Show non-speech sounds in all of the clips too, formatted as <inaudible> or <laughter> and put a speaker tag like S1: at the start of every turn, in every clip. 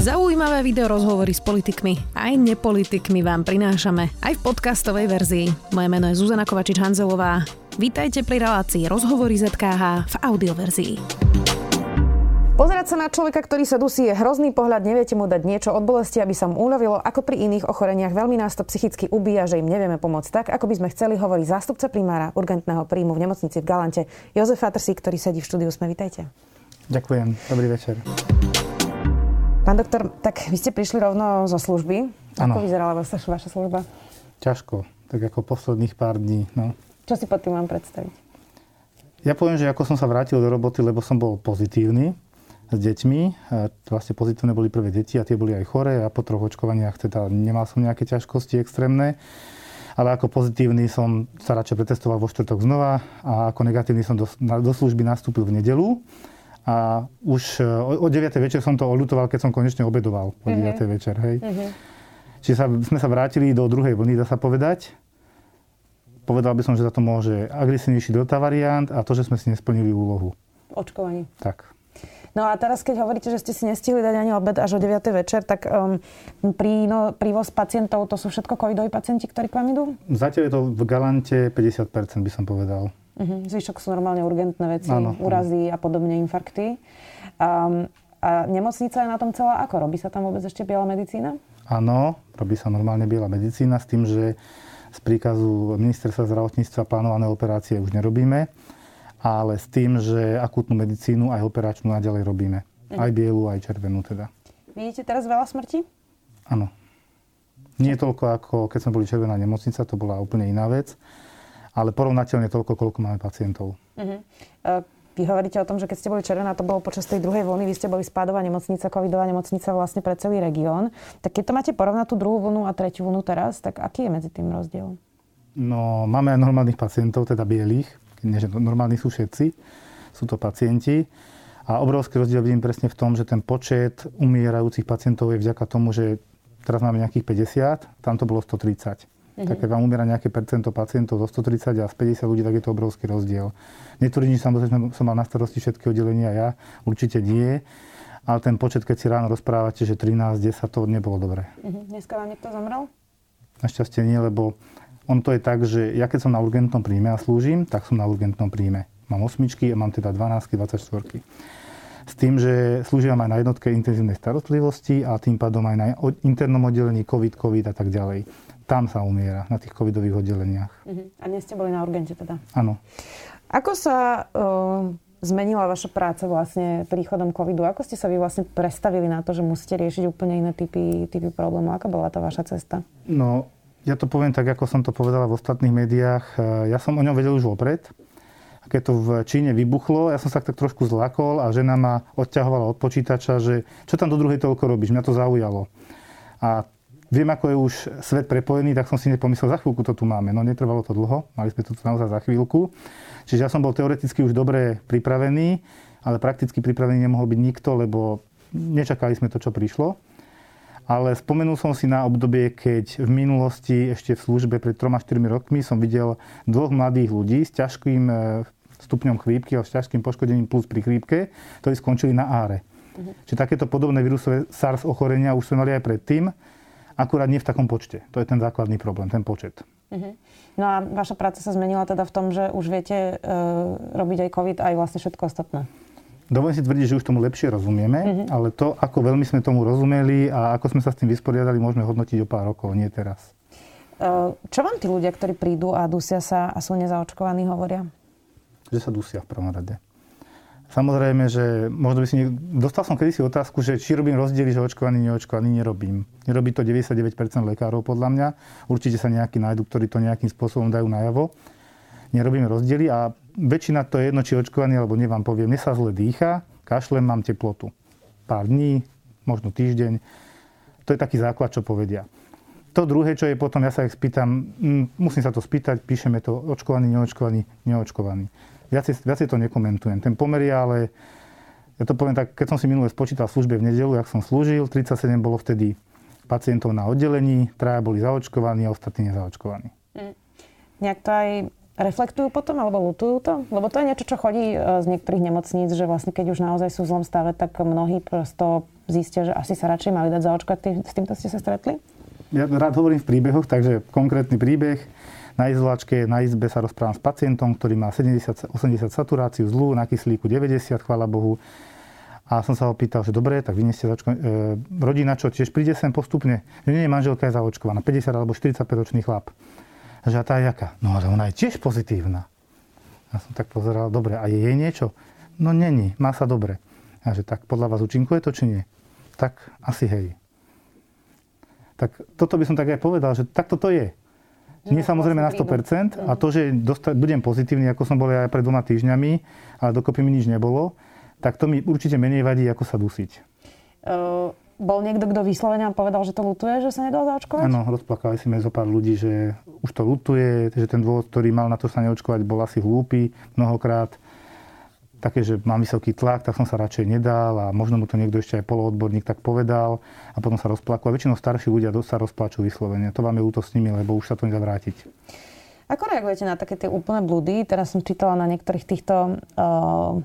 S1: Zaujímavé video rozhovory s politikmi aj nepolitikmi vám prinášame aj v podcastovej verzii. Moje meno je Zuzana Kovačič-Hanzelová. Vítajte pri relácii Rozhovory ZKH v audioverzii. Pozerať sa na človeka, ktorý sa dusí, je hrozný pohľad, neviete mu dať niečo od bolesti, aby sa mu uľavilo, ako pri iných ochoreniach. Veľmi nás to psychicky ubíja, že im nevieme pomôcť tak, ako by sme chceli, hovorí zástupca primára urgentného príjmu v nemocnici v Galante, Jozef Fatrsík, ktorý sedí v štúdiu. Sme, vítajte.
S2: Ďakujem, dobrý večer.
S1: Pán doktor, tak vy ste prišli rovno zo služby. Ako ano. vyzerala vaša, vaša služba?
S2: Ťažko, tak ako posledných pár dní. No.
S1: Čo si pod tým mám predstaviť?
S2: Ja poviem, že ako som sa vrátil do roboty, lebo som bol pozitívny, s deťmi. Vlastne pozitívne boli prvé deti a tie boli aj choré a po troch očkovaniach teda nemal som nejaké ťažkosti extrémne. Ale ako pozitívny som sa radšej pretestoval vo štvrtok znova a ako negatívny som do, do služby nastúpil v nedelu. A už e, o, o 9. večer som to oľutoval, keď som konečne obedoval o 9. Mm-hmm. večer. Hej. Mm-hmm. Čiže sa, sme sa vrátili do druhej vlny, dá sa povedať. Povedal by som, že za to môže agresívnejší delta variant a to, že sme si nesplnili úlohu.
S1: Očkovaní.
S2: Tak.
S1: No a teraz, keď hovoríte, že ste si nestihli dať ani obed až o 9. večer, tak um, prí, no, prívoz pacientov, to sú všetko covidoví pacienti, ktorí k vám idú?
S2: Zatiaľ je to v Galante 50% by som povedal.
S1: Uh-huh. Zvyšok sú normálne urgentné veci, ano, úrazy a podobne, infarkty. Um, a nemocnica je na tom celá ako? Robí sa tam vôbec ešte biela medicína?
S2: Áno, robí sa normálne biela medicína s tým, že z príkazu ministerstva zdravotníctva plánované operácie už nerobíme ale s tým, že akútnu medicínu aj operačnú naďalej robíme. Mhm. Aj bielu, aj červenú teda.
S1: Vidíte teraz veľa smrti?
S2: Áno. Nie toľko ako keď sme boli červená nemocnica, to bola úplne iná vec, ale porovnateľne toľko, koľko máme pacientov. Uh-huh.
S1: Vy hovoríte o tom, že keď ste boli červená, to bolo počas tej druhej vlny, vy ste boli spádová nemocnica, covidová nemocnica vlastne pre celý región. Tak keď to máte porovnať tú druhú vlnu a tretiu vlnu teraz, tak aký je medzi tým rozdiel?
S2: No, máme aj normálnych pacientov, teda bielých, nie že normálni sú všetci, sú to pacienti. A obrovský rozdiel vidím presne v tom, že ten počet umierajúcich pacientov je vďaka tomu, že teraz máme nejakých 50, tam to bolo 130. Mm-hmm. Tak keď vám umiera nejaké percento pacientov zo 130 a z 50 ľudí, tak je to obrovský rozdiel. Netvrdím, že samozrejme som mal na starosti všetky oddelenia ja, určite nie. Ale ten počet, keď si ráno rozprávate, že 13, 10, to nebolo dobré.
S1: Mm-hmm. Dneska vám niekto zomrel?
S2: Našťastie nie, lebo on to je tak, že ja keď som na urgentnom príjme a slúžim, tak som na urgentnom príjme. Mám osmičky a mám teda 12, 24. S tým, že slúžim aj na jednotke intenzívnej starostlivosti a tým pádom aj na internom oddelení COVID, COVID a tak ďalej. Tam sa umiera, na tých covidových oddeleniach.
S1: Uh-huh. A dnes ste boli na urgente teda?
S2: Áno.
S1: Ako sa uh, zmenila vaša práca vlastne príchodom covidu? Ako ste sa vy vlastne prestavili na to, že musíte riešiť úplne iné typy, typy problémov? Aká bola tá vaša cesta?
S2: No, ja to poviem tak, ako som to povedala v ostatných médiách. Ja som o ňom vedel už vopred. Keď to v Číne vybuchlo, ja som sa tak trošku zlakol a žena ma odťahovala od počítača, že čo tam do druhej toľko robíš, mňa to zaujalo. A viem, ako je už svet prepojený, tak som si nepomyslel, za chvíľku to tu máme. No netrvalo to dlho, mali sme to tu naozaj za chvíľku. Čiže ja som bol teoreticky už dobre pripravený, ale prakticky pripravený nemohol byť nikto, lebo nečakali sme to, čo prišlo ale spomenul som si na obdobie, keď v minulosti ešte v službe pred 3-4 rokmi som videl dvoch mladých ľudí s ťažkým e, stupňom chrípky a s ťažkým poškodením plus pri chrípke, ktorí skončili na áre. Uh-huh. Čiže takéto podobné vírusové SARS ochorenia už sme mali aj predtým, akurát nie v takom počte. To je ten základný problém, ten počet. Uh-huh.
S1: No a vaša práca sa zmenila teda v tom, že už viete e, robiť aj COVID, aj vlastne všetko ostatné.
S2: Dovolím si tvrdiť, že už tomu lepšie rozumieme, mm-hmm. ale to, ako veľmi sme tomu rozumeli a ako sme sa s tým vysporiadali, môžeme hodnotiť o pár rokov, nie teraz.
S1: Čo vám tí ľudia, ktorí prídu a dusia sa a sú nezaočkovaní, hovoria?
S2: Že sa dusia v prvom rade. Samozrejme, že možno by si... Niek... Dostal som kedysi otázku, že či robím rozdiely, že očkovaný, neočkovaný, nerobím. Nerobí to 99% lekárov podľa mňa. Určite sa nejakí nájdu, ktorí to nejakým spôsobom dajú najavo. Nerobíme rozdiely a väčšina to je jedno, či očkovaný alebo nie vám povie, mne sa zle dýcha, kašlem, mám teplotu. Pár dní, možno týždeň. To je taký základ, čo povedia. To druhé, čo je potom, ja sa ich spýtam, mm, musím sa to spýtať, píšeme to očkovaný, neočkovaný, neočkovaný. Viacej, viacej to nekomentujem. Ten pomer je ale, ja to poviem tak, keď som si minule spočítal službe v nedelu, jak som slúžil, 37 bolo vtedy pacientov na oddelení, traja boli zaočkovaní a ostatní nezaočkovaní. Mm.
S1: Nejak to aj reflektujú potom alebo lutujú to? Lebo to je niečo, čo chodí e, z niektorých nemocníc, že vlastne keď už naozaj sú v zlom stave, tak mnohí prosto zistia, že asi sa radšej mali dať zaočkovať. S týmto ste sa stretli?
S2: Ja rád hovorím v príbehoch, takže konkrétny príbeh. Na izolačke, na izbe sa rozprávam s pacientom, ktorý má 70-80 saturáciu zlú, na kyslíku 90, chvála Bohu. A som sa ho pýtal, že dobre, tak vy nie ste zaočko- e, rodina, čo tiež príde sem postupne? Že nie, manželka je zaočkovaná, 50 alebo 45 ročný chlap. Že a tá je jaká? No ale ona je tiež pozitívna. A som tak pozeral, dobre, a je jej niečo? No není, má sa dobre. A že tak podľa vás účinkuje to, či nie? Tak asi hej. Tak toto by som tak aj povedal, že takto to je. Nie samozrejme na 100%. A to, že dosta- budem pozitívny, ako som bol aj pred dvoma týždňami, ale dokopy mi nič nebolo, tak to mi určite menej vadí, ako sa dusiť.
S1: Uh, bol niekto, kto vyslovene povedal, že to lutuje, že sa nedal zaočkovať?
S2: Áno, rozplakali si zo pár ľudí, že už to lutuje, že ten dôvod, ktorý mal na to sa neočkovať, bol asi hlúpy mnohokrát. Také, že mám vysoký tlak, tak som sa radšej nedal a možno mu to niekto ešte aj poloodborník tak povedal a potom sa rozplakol. A väčšinou starší ľudia sa rozplačú vyslovene. To vám je ľúto s nimi, lebo už sa to nedá vrátiť.
S1: Ako reagujete na také tie úplné blúdy? Teraz som čítala na niektorých týchto uh,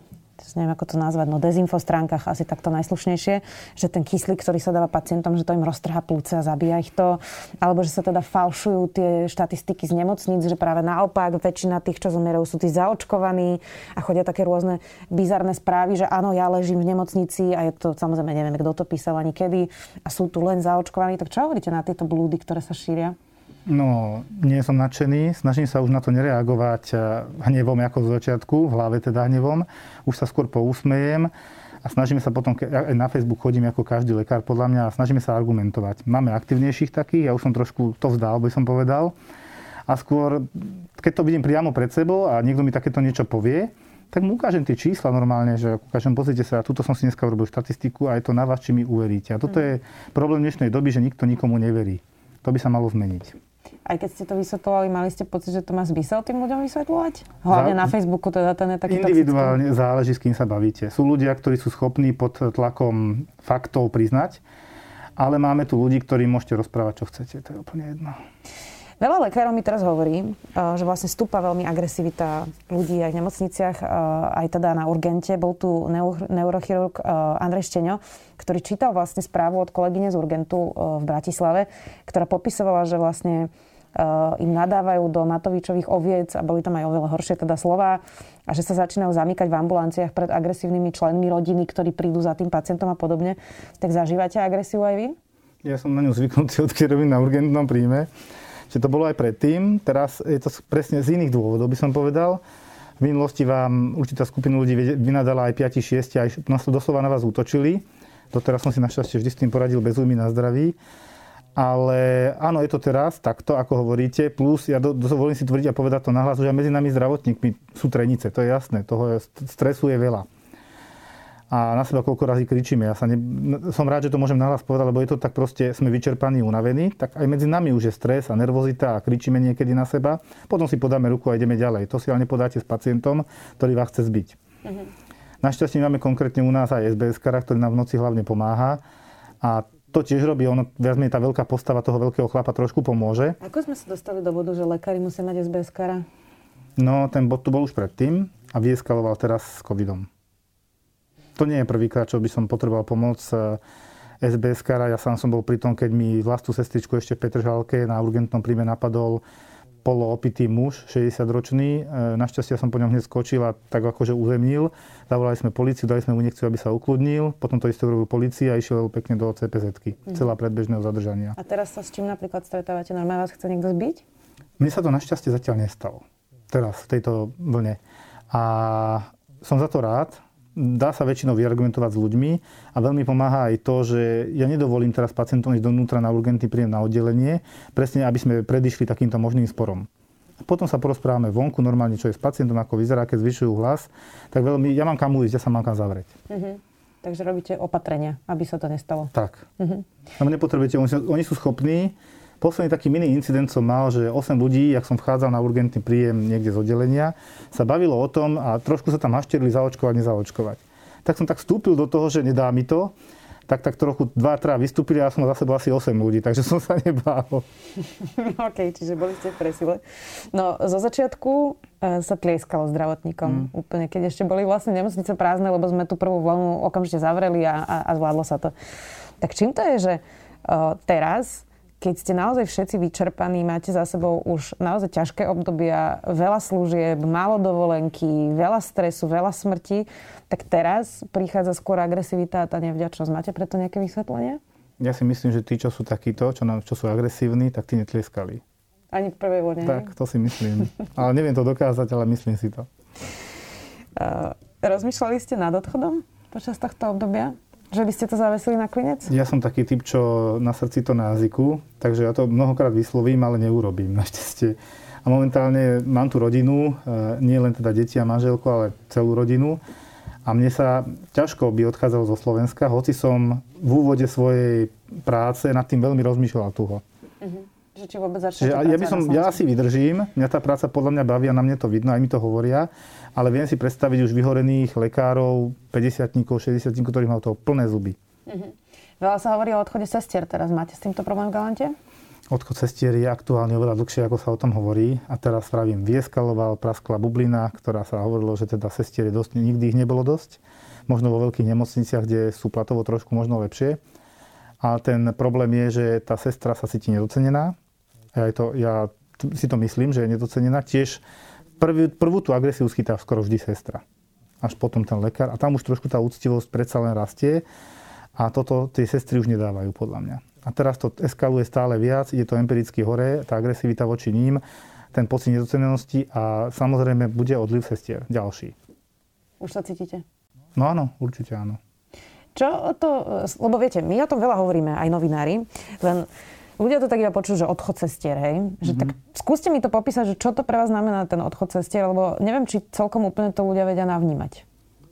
S1: neviem ako to nazvať, no dezinfo stránkach asi takto najslušnejšie, že ten kyslík, ktorý sa dáva pacientom, že to im roztrhá plúce a zabíja ich to, alebo že sa teda falšujú tie štatistiky z nemocníc, že práve naopak väčšina tých, čo zomierajú, sú tí zaočkovaní a chodia také rôzne bizarné správy, že áno, ja ležím v nemocnici a je to samozrejme, neviem, kto to písal ani kedy a sú tu len zaočkovaní. Tak čo hovoríte na tieto blúdy, ktoré sa šíria?
S2: No, nie som nadšený. Snažím sa už na to nereagovať eh, hnevom ako z začiatku, v hlave teda hnevom. Už sa skôr pousmejem a snažíme sa potom, aj na Facebook chodím ako každý lekár podľa mňa a snažíme sa argumentovať. Máme aktivnejších takých, ja už som trošku to vzdal, by som povedal. A skôr, keď to vidím priamo pred sebou a niekto mi takéto niečo povie, tak mu ukážem tie čísla normálne, že ukážem, pozrite sa, tuto som si dneska urobil štatistiku a je to na vás, či mi uveríte. A toto je problém dnešnej doby, že nikto nikomu neverí. To by sa malo zmeniť
S1: aj keď ste to vysvetlovali, mali ste pocit, že to má zmysel tým ľuďom vysvetľovať? Hlavne Za... na Facebooku teda ten je taký
S2: Individuálne toxický. záleží, s kým sa bavíte. Sú ľudia, ktorí sú schopní pod tlakom faktov priznať, ale máme tu ľudí, ktorým môžete rozprávať, čo chcete. To je úplne jedno.
S1: Veľa lekárov mi teraz hovorí, eh, že vlastne stúpa veľmi agresivita ľudí aj v nemocniciach, eh, aj teda na urgente. Bol tu neurochirurg eh, Andrej Šteňo, ktorý čítal vlastne správu od kolegyne z Urgentu v Bratislave, ktorá popisovala, že vlastne im nadávajú do Matovičových oviec a boli tam aj oveľa horšie teda slova a že sa začínajú zamykať v ambulanciách pred agresívnymi členmi rodiny, ktorí prídu za tým pacientom a podobne. Tak zažívate agresiu aj vy?
S2: Ja som na ňu zvyknutý, odkedy robím na urgentnom príjme. Čiže to bolo aj predtým, teraz je to presne z iných dôvodov, by som povedal. V minulosti vám určitá skupina ľudí vynadala aj 5, 6, aj doslova na vás útočili. Doteraz som si našťastie vždy s tým poradil bez újmy na zdraví. Ale áno, je to teraz takto, ako hovoríte. Plus, ja do, dovolím si tvrdiť a povedať to nahlas, že medzi nami zdravotníkmi sú trenice, to je jasné. Toho stresu je veľa a na seba koľko razy kričíme. Ja sa ne, som rád, že to môžem nahlas povedať, lebo je to tak proste, sme vyčerpaní, unavení, tak aj medzi nami už je stres a nervozita a kričíme niekedy na seba. Potom si podáme ruku a ideme ďalej. To si ale nepodáte s pacientom, ktorý vás chce zbiť. Mm-hmm. Našťastie máme konkrétne u nás aj SBS, ktorý nám v noci hlavne pomáha. A to tiež robí, ono viac menej tá veľká postava toho veľkého chlapa trošku pomôže.
S1: Ako sme sa dostali do bodu, že lekári musia mať SBS?
S2: No, ten bod tu bol už predtým a vyeskaloval teraz s covidom to nie je prvýkrát, čo by som potreboval pomoc SBS kara. Ja sám som bol pri tom, keď mi vlastnú sestričku ešte v Petržalke na urgentnom príjme napadol poloopitý muž, 60-ročný. E, našťastie som po ňom hneď skočil a tak akože uzemnil. Zavolali sme policiu, dali sme mu injekciu, aby sa ukludnil. Potom to isté urobil policia a išiel pekne do cpz mm. celá predbežného zadržania.
S1: A teraz sa s čím napríklad stretávate? Normálne vás chce niekto zbiť?
S2: Mne sa to našťastie zatiaľ nestalo. Teraz, v tejto vlne. A som za to rád, dá sa väčšinou vyargumentovať s ľuďmi a veľmi pomáha aj to, že ja nedovolím teraz pacientom ísť donútra na urgentný príjem na oddelenie, presne aby sme predišli takýmto možným sporom. Potom sa porozprávame vonku normálne, čo je s pacientom, ako vyzerá, keď zvyšujú hlas. Tak veľmi, ja mám kam ujsť, ja sa mám kam zavrieť. Uh-huh.
S1: Takže robíte opatrenia, aby sa to nestalo.
S2: Tak. Uh-huh. nepotrebujete, oni, oni sú schopní Posledný taký mini incident som mal, že 8 ľudí, ak som vchádzal na urgentný príjem niekde z oddelenia, sa bavilo o tom a trošku sa tam hašterili zaočkovať, nezaočkovať. Tak som tak vstúpil do toho, že nedá mi to, tak tak trochu dva, traja vystúpili a ja som za sebou asi 8 ľudí, takže som sa nebál. <laughs>
S1: OK, čiže boli ste v presile. No, zo začiatku e, sa tlieskalo zdravotníkom. Mm. Úplne, keď ešte boli vlastne nemocnice prázdne, lebo sme tú prvú vlnu okamžite zavreli a, a, a zvládlo sa to. Tak čím to je, že uh, teraz keď ste naozaj všetci vyčerpaní, máte za sebou už naozaj ťažké obdobia, veľa služieb, málo dovolenky, veľa stresu, veľa smrti, tak teraz prichádza skôr agresivita a tá nevďačnosť. Máte preto nejaké vysvetlenie?
S2: Ja si myslím, že tí, čo sú takíto, čo, nám, čo sú agresívni, tak tí netlieskali.
S1: Ani v prvej vlne.
S2: Tak, to si myslím. ale neviem to dokázať, ale myslím si to.
S1: Uh, rozmýšľali ste nad odchodom počas tohto obdobia? Že by ste to zavesili na klinec?
S2: Ja som taký typ, čo na srdci to na jazyku, takže ja to mnohokrát vyslovím, ale neurobím <laughs> našťastie. A momentálne mám tu rodinu, e, nie len teda deti a manželku, ale celú rodinu. A mne sa ťažko by odchádzalo zo Slovenska, hoci som v úvode svojej práce nad tým veľmi rozmýšľal tuho. Uh-huh.
S1: Že či vôbec Čiže
S2: ja, by som, ja asi vydržím, mňa tá práca podľa mňa baví a na mne to vidno, aj mi to hovoria, ale viem si predstaviť už vyhorených lekárov, 50 60 ktorí majú toho plné zuby.
S1: Uh-huh. Veľa sa hovorí o odchode sestier teraz. Máte s týmto problém v Galante?
S2: Odchod sestier je aktuálne oveľa dlhšie, ako sa o tom hovorí. A teraz pravím, vieskaloval, praskla bublina, ktorá sa hovorilo, že teda sestier je dosť, nikdy ich nebolo dosť. Možno vo veľkých nemocniciach, kde sú platovo trošku možno lepšie. A ten problém je, že tá sestra sa cíti nedocenená ja, to, ja si to myslím, že je nedocenená. Tiež prvý, prvú tú agresiu schytá skoro vždy sestra. Až potom ten lekár. A tam už trošku tá úctivosť predsa len rastie. A toto tie sestry už nedávajú, podľa mňa. A teraz to eskaluje stále viac, ide to empiricky hore, tá agresivita voči ním, ten pocit nedocenenosti a samozrejme bude odliv sestier, ďalší.
S1: Už sa cítite?
S2: No áno, určite áno.
S1: Čo to, lebo viete, my o tom veľa hovoríme, aj novinári, len ľudia to tak iba počujú, že odchod cestier, hej? Že mm-hmm. tak skúste mi to popísať, že čo to pre vás znamená ten odchod cestier, lebo neviem, či celkom úplne to ľudia vedia navnímať.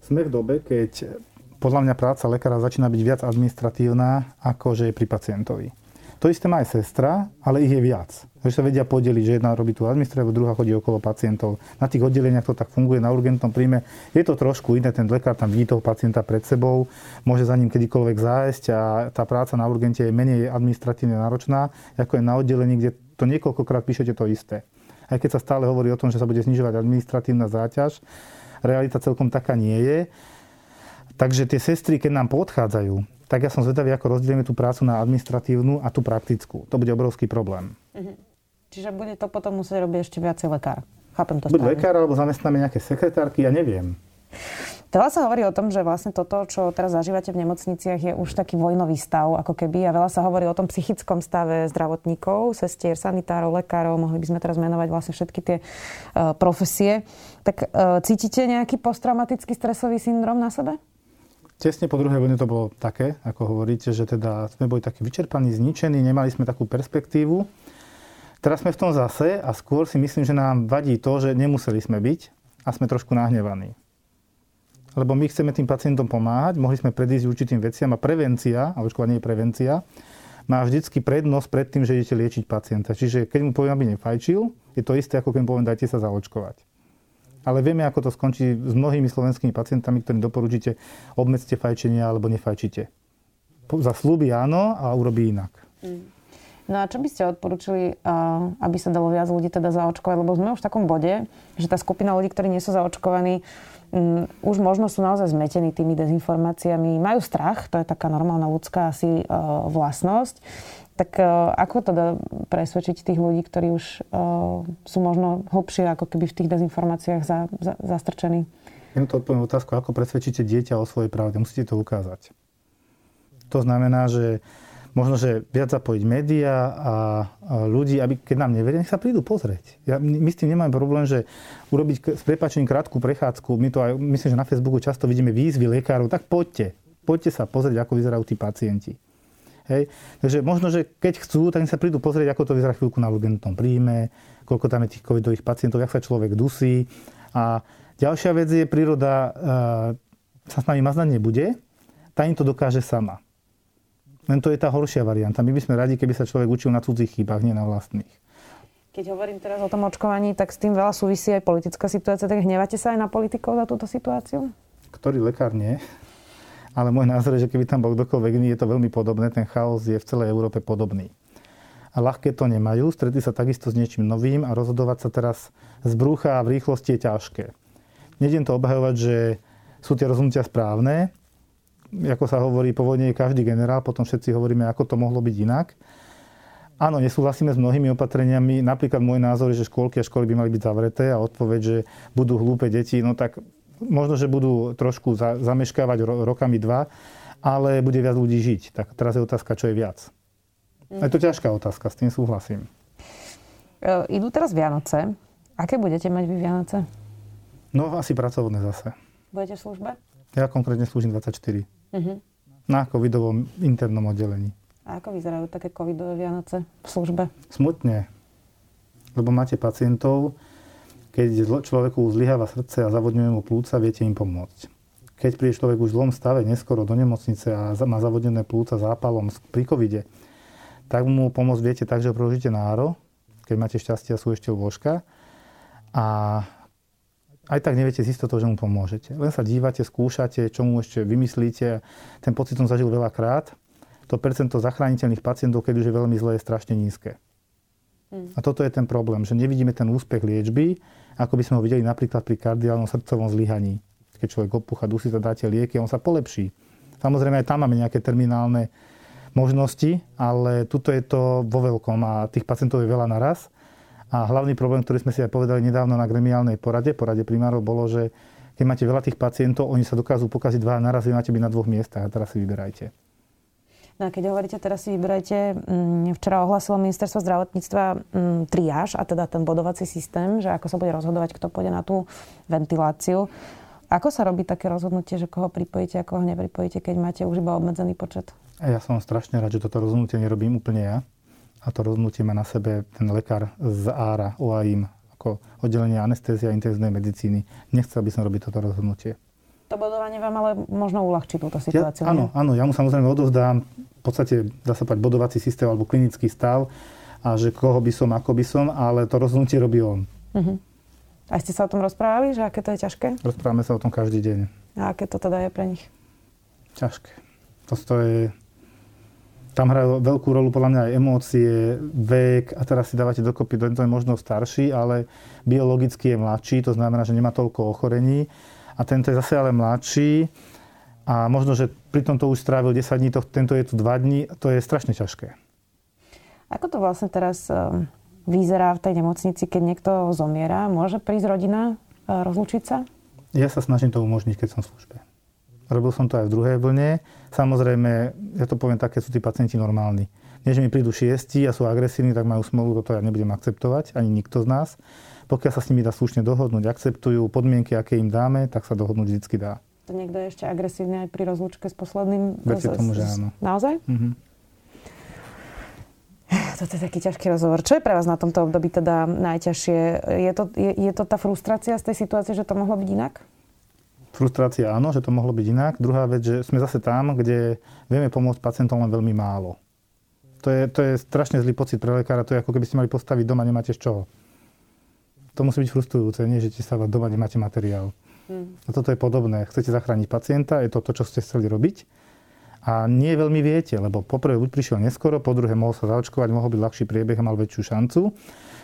S2: Sme v dobe, keď podľa mňa práca lekára začína byť viac administratívna, ako že je pri pacientovi. To isté má aj sestra, ale ich je viac. Že sa vedia podeliť, že jedna robí tú administratívu, druhá chodí okolo pacientov. Na tých oddeleniach to tak funguje, na urgentnom príjme. Je to trošku iné, ten lekár tam vidí toho pacienta pred sebou, môže za ním kedykoľvek zájsť a tá práca na urgente je menej administratívne náročná, ako je na oddelení, kde to niekoľkokrát píšete to isté. Aj keď sa stále hovorí o tom, že sa bude znižovať administratívna záťaž, realita celkom taká nie je. Takže tie sestry, keď nám podchádzajú, tak ja som zvedavý, ako rozdielime tú prácu na administratívnu a tú praktickú. To bude obrovský problém.
S1: Uh-huh. Čiže bude to potom musieť robiť ešte viacej lekár. Chápem to
S2: Buď lekár, alebo zamestnáme nejaké sekretárky, ja neviem.
S1: Veľa sa hovorí o tom, že vlastne toto, čo teraz zažívate v nemocniciach, je už taký vojnový stav, ako keby. A veľa sa hovorí o tom psychickom stave zdravotníkov, sestier, sanitárov, lekárov. Mohli by sme teraz menovať vlastne všetky tie uh, profesie. Tak uh, cítite nejaký posttraumatický stresový syndrom na sebe?
S2: Tesne po druhej vojne to bolo také, ako hovoríte, že teda sme boli takí vyčerpaní, zničení, nemali sme takú perspektívu. Teraz sme v tom zase a skôr si myslím, že nám vadí to, že nemuseli sme byť a sme trošku nahnevaní. Lebo my chceme tým pacientom pomáhať, mohli sme predísť určitým veciam a prevencia, a očkovanie je prevencia, má vždycky prednosť pred tým, že idete liečiť pacienta. Čiže keď mu poviem, aby nefajčil, je to isté, ako keď mu poviem, dajte sa zaočkovať ale vieme, ako to skončí s mnohými slovenskými pacientami, ktorým doporučíte, obmedzte fajčenie alebo nefajčite. Za slúby áno a urobí inak. Mm.
S1: No a čo by ste odporúčili, aby sa dalo viac ľudí teda zaočkovať? Lebo sme už v takom bode, že tá skupina ľudí, ktorí nie sú zaočkovaní, um, už možno sú naozaj zmetení tými dezinformáciami. Majú strach, to je taká normálna ľudská asi vlastnosť. Tak uh, ako teda presvedčiť tých ľudí, ktorí už uh, sú možno hlbšie ako keby v tých dezinformáciách za, za, zastrčení?
S2: Ja to odpoviem otázku, ako presvedčíte dieťa o svojej pravde. Musíte to ukázať. To znamená, že možno, že viac zapojiť médiá a, ľudí, aby keď nám neveria, nech sa prídu pozrieť. Ja, my s tým nemáme problém, že urobiť s prepačením krátku prechádzku, my to aj, myslím, že na Facebooku často vidíme výzvy lekárov, tak poďte, poďte sa pozrieť, ako vyzerajú tí pacienti. Hej. Takže možno, že keď chcú, tak sa prídu pozrieť, ako to vyzerá chvíľku na urgentnom príjme, koľko tam je tých covidových pacientov, jak sa človek dusí. A ďalšia vec je, príroda sa s nami maznať nebude, tá im to dokáže sama. Len to je tá horšia varianta. My by sme radi, keby sa človek učil na cudzích chybách, nie na vlastných.
S1: Keď hovorím teraz o tom očkovaní, tak s tým veľa súvisí aj politická situácia. Tak hnevate sa aj na politikov za túto situáciu?
S2: Ktorý lekár nie? Ale môj názor je, že keby tam bol kdokoľvek iný, je to veľmi podobné, ten chaos je v celej Európe podobný. A ľahké to nemajú, stretli sa takisto s niečím novým a rozhodovať sa teraz z brúcha a v rýchlosti je ťažké. Nedem to obhajovať, že sú tie rozhodnutia správne. Ako sa hovorí, po vojne je každý generál, potom všetci hovoríme, ako to mohlo byť inak. Áno, nesúhlasíme s mnohými opatreniami. Napríklad môj názor je, že škôlky a školy by mali byť zavreté a odpoveď, že budú hlúpe deti, no tak možno, že budú trošku za, zameškávať ro, rokami dva, ale bude viac ľudí žiť. Tak teraz je otázka, čo je viac. Mm. Je to ťažká otázka, s tým súhlasím.
S1: E, idú teraz Vianoce. Aké budete mať vy Vianoce?
S2: No asi pracovné zase.
S1: Budete v službe?
S2: Ja konkrétne slúžim 24. Uh-huh. Na covidovom internom oddelení.
S1: A ako vyzerajú také covidové Vianoce v službe?
S2: Smutne. Lebo máte pacientov, keď človeku zlyháva srdce a zavodňuje mu plúca, viete im pomôcť. Keď príde človek už v zlom stave neskoro do nemocnice a má zavodnené plúca zápalom pri covide, tak mu pomôcť viete tak, že ho preložíte na áro, keď máte šťastie a sú ešte lôžka. A aj tak neviete z istotou, že mu pomôžete. Len sa dívate, skúšate, čo mu ešte vymyslíte. Ten pocit som zažil veľakrát. To percento zachrániteľných pacientov, keď už je veľmi zlé, je strašne nízke. A toto je ten problém, že nevidíme ten úspech liečby, ako by sme ho videli napríklad pri kardiálnom srdcovom zlyhaní. Keď človek opúcha dusí, sa dáte lieky, on sa polepší. Samozrejme aj tam máme nejaké terminálne možnosti, ale tuto je to vo veľkom a tých pacientov je veľa naraz. A hlavný problém, ktorý sme si aj povedali nedávno na gremiálnej porade, porade primárov, bolo, že keď máte veľa tých pacientov, oni sa dokážu pokaziť dva naraz, vy máte byť na dvoch miestach a teraz si vyberajte.
S1: No a keď hovoríte, teraz si vyberajte, mm, včera ohlasilo ministerstvo zdravotníctva mm, triáž, a teda ten bodovací systém, že ako sa bude rozhodovať, kto pôjde na tú ventiláciu. Ako sa robí také rozhodnutie, že koho pripojíte a koho nepripojíte, keď máte už iba obmedzený počet?
S2: Ja som strašne rád, že toto rozhodnutie nerobím úplne ja. A to rozhodnutie má na sebe ten lekár z ARA, OAIM, ako oddelenie anestézia a intenzívnej medicíny. Nechcel by som robiť toto rozhodnutie.
S1: To bodovanie vám ale možno uľahčí túto situáciu.
S2: Ja, áno, áno, ja mu samozrejme odovzdám v podstate, dá sa povedať, bodovací systém alebo klinický stav a že koho by som, ako by som, ale to rozhodnutie robí on. Uh-huh.
S1: A ste sa o tom rozprávali, že aké to je ťažké?
S2: Rozprávame sa o tom každý deň.
S1: A aké to teda je pre nich?
S2: Ťažké. To, je... Tam hrajú veľkú rolu podľa mňa aj emócie, vek a teraz si dávate dokopy, to je možno starší, ale biologicky je mladší, to znamená, že nemá toľko ochorení a tento je zase ale mladší a možno, že pri tomto už strávil 10 dní, to, tento je tu 2 dní, to je strašne ťažké.
S1: Ako to vlastne teraz ehm, vyzerá v tej nemocnici, keď niekto zomiera? Môže prísť rodina e, rozlučiť sa?
S2: Ja sa snažím to umožniť, keď som v službe. Robil som to aj v druhej vlne. Samozrejme, ja to poviem tak, keď sú tí pacienti normálni. Nie, že mi prídu šiesti a sú agresívni, tak majú smolu, toto ja nebudem akceptovať, ani nikto z nás. Pokiaľ sa s nimi dá slušne dohodnúť, akceptujú podmienky, aké im dáme, tak sa dohodnúť vždy dá.
S1: To niekto je ešte agresívny aj pri rozlúčke s posledným?
S2: Verte tomu, že áno.
S1: Naozaj? Mm-hmm. <sighs> Toto je taký ťažký rozhovor. Čo je pre vás na tomto období teda najťažšie? Je to, je, je to tá frustrácia z tej situácie, že to mohlo byť inak?
S2: Frustrácia áno, že to mohlo byť inak. Druhá vec, že sme zase tam, kde vieme pomôcť pacientom len veľmi málo. To je, to je strašne zlý pocit pre lekára. To je ako keby ste mali postaviť doma, nemáte z čoho to musí byť frustrujúce, nie, že ti sa doma nemáte materiál. Hmm. A toto je podobné. Chcete zachrániť pacienta, je to to, čo ste chceli robiť. A nie veľmi viete, lebo poprvé buď prišiel neskoro, po druhé mohol sa zaočkovať, mohol byť ľahší priebeh a mal väčšiu šancu.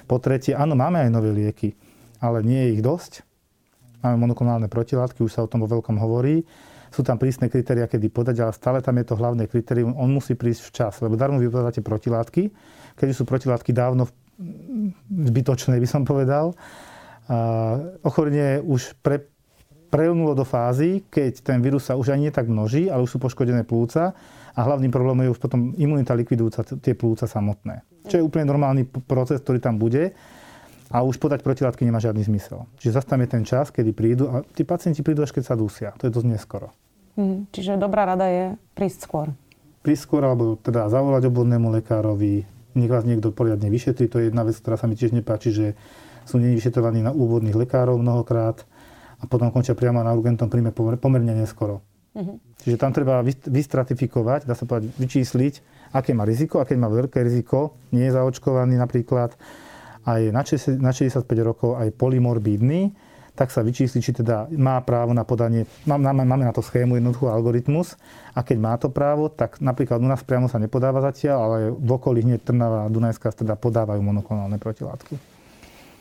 S2: Po tretie, áno, máme aj nové lieky, ale nie je ich dosť. Máme monoklonálne protilátky, už sa o tom vo veľkom hovorí. Sú tam prísne kritéria, kedy podať, ale stále tam je to hlavné kritérium, on musí prísť včas, lebo darmo vy protilátky, keď sú protilátky dávno zbytočné, by som povedal. Ochorenie už pre, prelnulo do fázy, keď ten vírus sa už ani nie tak množí, ale už sú poškodené plúca a hlavným problémom je už potom imunita likvidujúca tie plúca samotné. Čo je úplne normálny proces, ktorý tam bude a už podať protilátky nemá žiadny zmysel. Čiže zase tam je ten čas, kedy prídu a tí pacienti prídu až keď sa dusia. To je dosť neskoro.
S1: Hmm, čiže dobrá rada je prísť skôr.
S2: Prísť skôr, alebo teda zavolať obvodnému lekárovi, nech vás niekto poriadne vyšetrí. To je jedna vec, ktorá sa mi tiež nepáči, že sú není vyšetrovaní na úvodných lekárov mnohokrát a potom končia priamo na urgentnom príjme pomerne neskoro. Uh-huh. Čiže tam treba vystratifikovať, dá sa povedať, vyčísliť, aké má riziko, aké má veľké riziko, nie je zaočkovaný napríklad, a je na 65 rokov aj polymorbídny, tak sa vyčísli, či teda má právo na podanie, máme, máme na to schému, jednoduchú algoritmus a keď má to právo, tak napríklad u nás priamo sa nepodáva zatiaľ, ale v okolí hneď Trnava a Dunajská teda podávajú monoklonálne protilátky.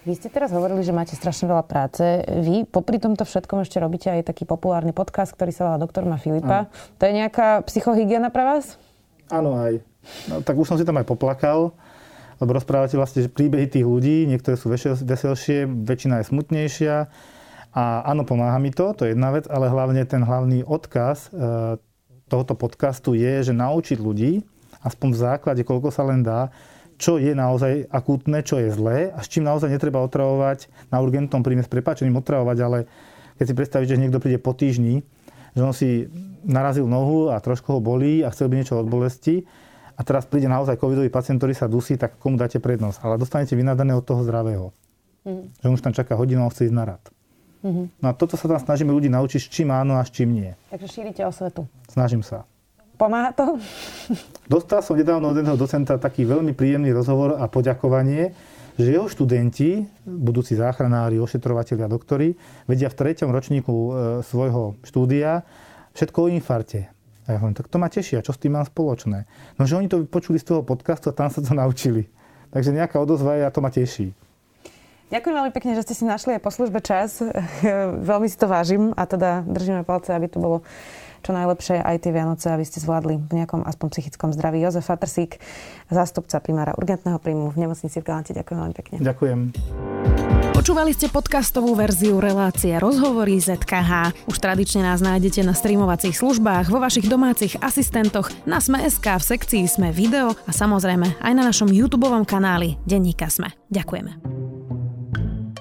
S3: Vy ste teraz hovorili, že máte strašne veľa práce. Vy popri tomto všetkom ešte robíte aj taký populárny podcast, ktorý sa volá Doktor má Filipa. Ano. To je nejaká psychohygiena pre vás?
S2: Áno aj. No, tak už som si tam aj poplakal lebo rozprávate vlastne že príbehy tých ľudí, niektoré sú veselšie, väčšina je smutnejšia. A áno, pomáha mi to, to je jedna vec, ale hlavne ten hlavný odkaz e, tohoto podcastu je, že naučiť ľudí, aspoň v základe, koľko sa len dá, čo je naozaj akútne, čo je zlé a s čím naozaj netreba otravovať na urgentnom príjme s prepáčením otravovať, ale keď si predstavíte, že niekto príde po týždni, že on si narazil nohu a trošku ho bolí a chcel by niečo od bolesti, a teraz príde naozaj covidový pacient, ktorý sa dusí, tak komu dáte prednosť. Ale dostanete vynadané od toho zdravého. Mm. Že on už tam čaká hodinu a chce ísť na rad. Mm-hmm. No a toto sa tam snažíme ľudí naučiť, s čím áno a s čím nie.
S3: Takže šírite osvetu.
S2: Snažím sa.
S3: Pomáha to? <laughs>
S2: Dostal som nedávno od jedného docenta taký veľmi príjemný rozhovor a poďakovanie, že jeho študenti, budúci záchranári, ošetrovateľi a doktori, vedia v treťom ročníku e, svojho štúdia všetko o infarte. A ja hovorím, tak to ma teší, a čo s tým mám spoločné? No, že oni to počuli z toho podcastu a tam sa to naučili. Takže nejaká odozva a to ma teší.
S3: Ďakujem veľmi pekne, že ste si našli aj po službe čas. <laughs> veľmi si to vážim a teda držíme palce, aby to bolo čo najlepšie aj tie Vianoce, aby ste zvládli v nejakom aspoň psychickom zdraví. Jozef Fatrsík, zástupca primára urgentného príjmu v nemocnici v Galante. Ďakujem veľmi pekne.
S2: Ďakujem.
S1: Počúvali ste podcastovú verziu relácie Rozhovory ZKH. Už tradične nás nájdete na streamovacích službách, vo vašich domácich asistentoch, na Sme.sk, v sekcii Sme video a samozrejme aj na našom YouTube kanáli Denníka Sme. Ďakujeme.